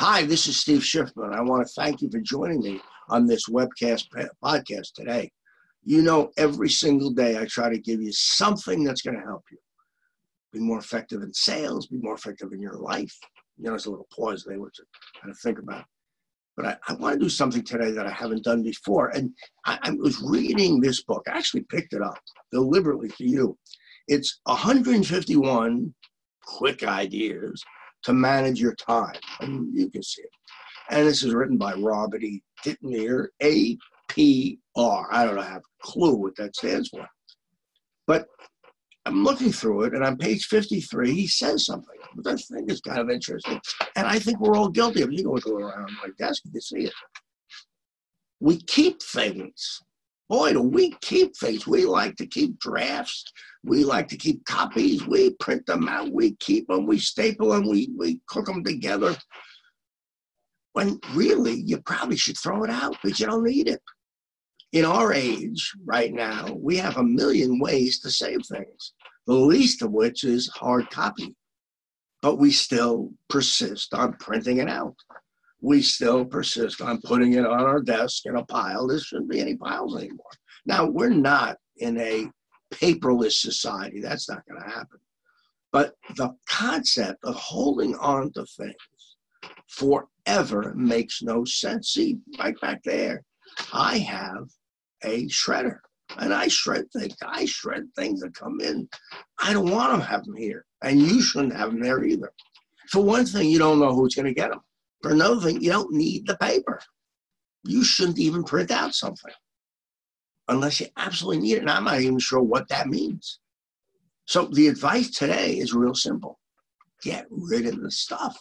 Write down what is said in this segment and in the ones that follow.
Hi, this is Steve Schiffman. I want to thank you for joining me on this webcast podcast today. You know, every single day I try to give you something that's going to help you be more effective in sales, be more effective in your life. You know, there's a little pause there, which I had to think about. But I, I want to do something today that I haven't done before. And I, I was reading this book. I actually picked it up deliberately for you. It's 151 quick ideas to manage your time. And you can see it. And this is written by Robert E. Dittmer, APR. I don't have a clue what that stands for. But I'm looking through it, and on page 53, he says something which I think is kind of interesting. And I think we're all guilty of it. You go around my desk, you can see it. We keep things. Boy, do we keep things. We like to keep drafts. We like to keep copies. We print them out. We keep them. We staple them. We, we cook them together. When really, you probably should throw it out because you don't need it. In our age right now, we have a million ways to save things, the least of which is hard copy. But we still persist on printing it out. We still persist on putting it on our desk in a pile. There shouldn't be any piles anymore. Now, we're not in a paperless society. That's not going to happen. But the concept of holding on to things forever makes no sense. See, right back there, I have a shredder and I shred things. I shred things that come in. I don't want to have them here, and you shouldn't have them there either. For one thing, you don't know who's going to get them. For thing, you don't need the paper. You shouldn't even print out something unless you absolutely need it. And I'm not even sure what that means. So the advice today is real simple get rid of the stuff.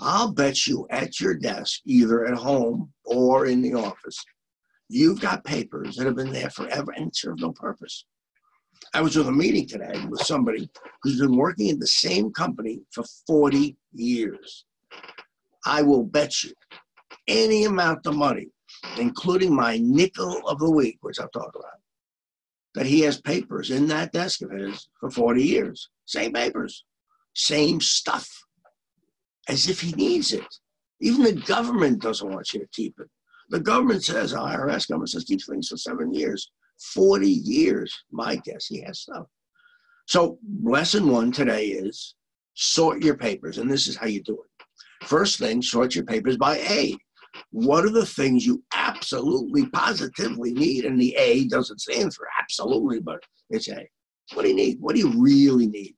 I'll bet you at your desk, either at home or in the office, you've got papers that have been there forever and serve no purpose. I was with a meeting today with somebody who's been working in the same company for 40 years. I will bet you any amount of money, including my nickel of the week, which I'll talk about, that he has papers in that desk of his for 40 years. Same papers, same stuff, as if he needs it. Even the government doesn't want you to keep it. The government says, IRS government says, keep things for seven years. 40 years, my guess, he has stuff. So, lesson one today is sort your papers, and this is how you do it. First thing, sort your papers by A. What are the things you absolutely, positively need? And the A doesn't stand for absolutely, but it's A. What do you need? What do you really need?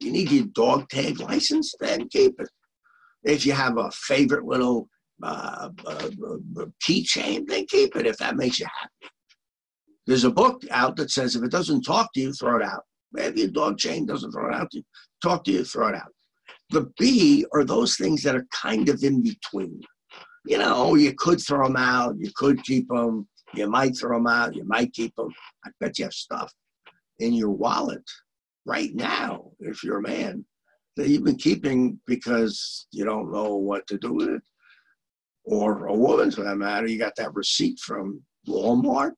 You need your dog tag license? Then keep it. If you have a favorite little uh, uh, uh, keychain, then keep it if that makes you happy. There's a book out that says if it doesn't talk to you, throw it out. Maybe your dog chain doesn't throw it out to you, talk to you, throw it out. The B are those things that are kind of in between. You know, you could throw them out, you could keep them, you might throw them out, you might keep them. I bet you have stuff in your wallet right now, if you're a man, that you've been keeping because you don't know what to do with it. Or a woman for that matter, you got that receipt from Walmart,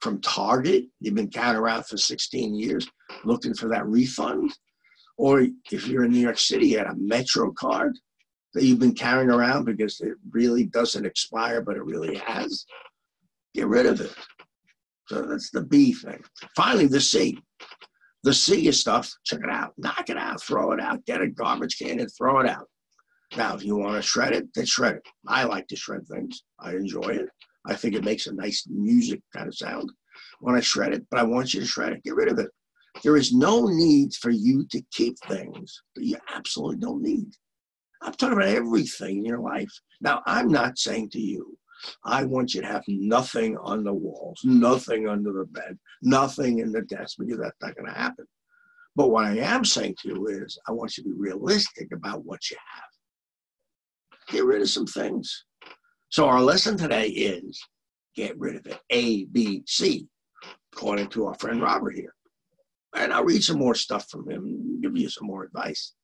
from Target, you've been counting around for 16 years looking for that refund or if you're in New York City, you had a Metro card that you've been carrying around because it really doesn't expire, but it really has. Get rid of it. So that's the B thing. Finally, the C. The C is stuff. Check it out. Knock it out. Throw it out. Get a garbage can and throw it out. Now, if you want to shred it, then shred it. I like to shred things. I enjoy it. I think it makes a nice music kind of sound when I shred it, but I want you to shred it. Get rid of it. There is no need for you to keep things that you absolutely don't need. I'm talking about everything in your life. Now, I'm not saying to you, I want you to have nothing on the walls, nothing under the bed, nothing in the desk, because that's not going to happen. But what I am saying to you is, I want you to be realistic about what you have. Get rid of some things. So, our lesson today is get rid of it. A, B, C, according to our friend Robert here and I'll read some more stuff from him, give you some more advice.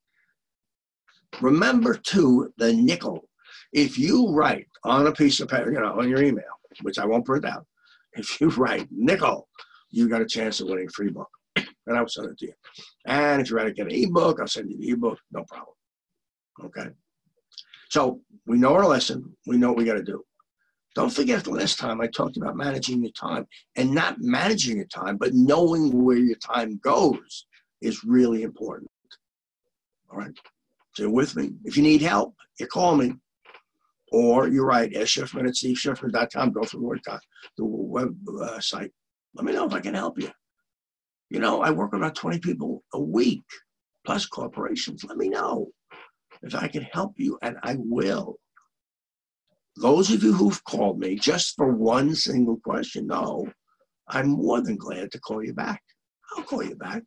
Remember too the nickel. If you write on a piece of paper, you know, on your email, which I won't print out, if you write nickel, you got a chance of winning a free book. And I'll send it to you. And if you write to get an ebook, I'll send you the ebook, no problem. Okay. So we know our lesson. We know what we got to do. Don't forget the last time I talked about managing your time and not managing your time, but knowing where your time goes is really important. All right. So you're with me. If you need help, you call me. Or you're right, S. Schiffman at steveschiffman.com. Go through the, the web uh. Let me know if I can help you. You know, I work with about 20 people a week, plus corporations. Let me know if I can help you, and I will. Those of you who've called me just for one single question, no, I'm more than glad to call you back. I'll call you back.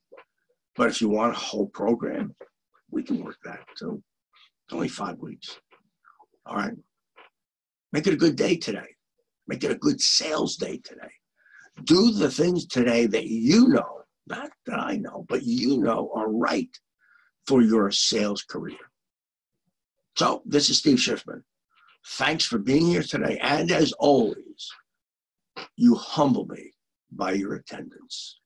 But if you want a whole program, we can work that too. It's only five weeks. All right. Make it a good day today. Make it a good sales day today. Do the things today that you know, not that I know, but you know are right for your sales career. So, this is Steve Schiffman. Thanks for being here today. And as always, you humble me by your attendance.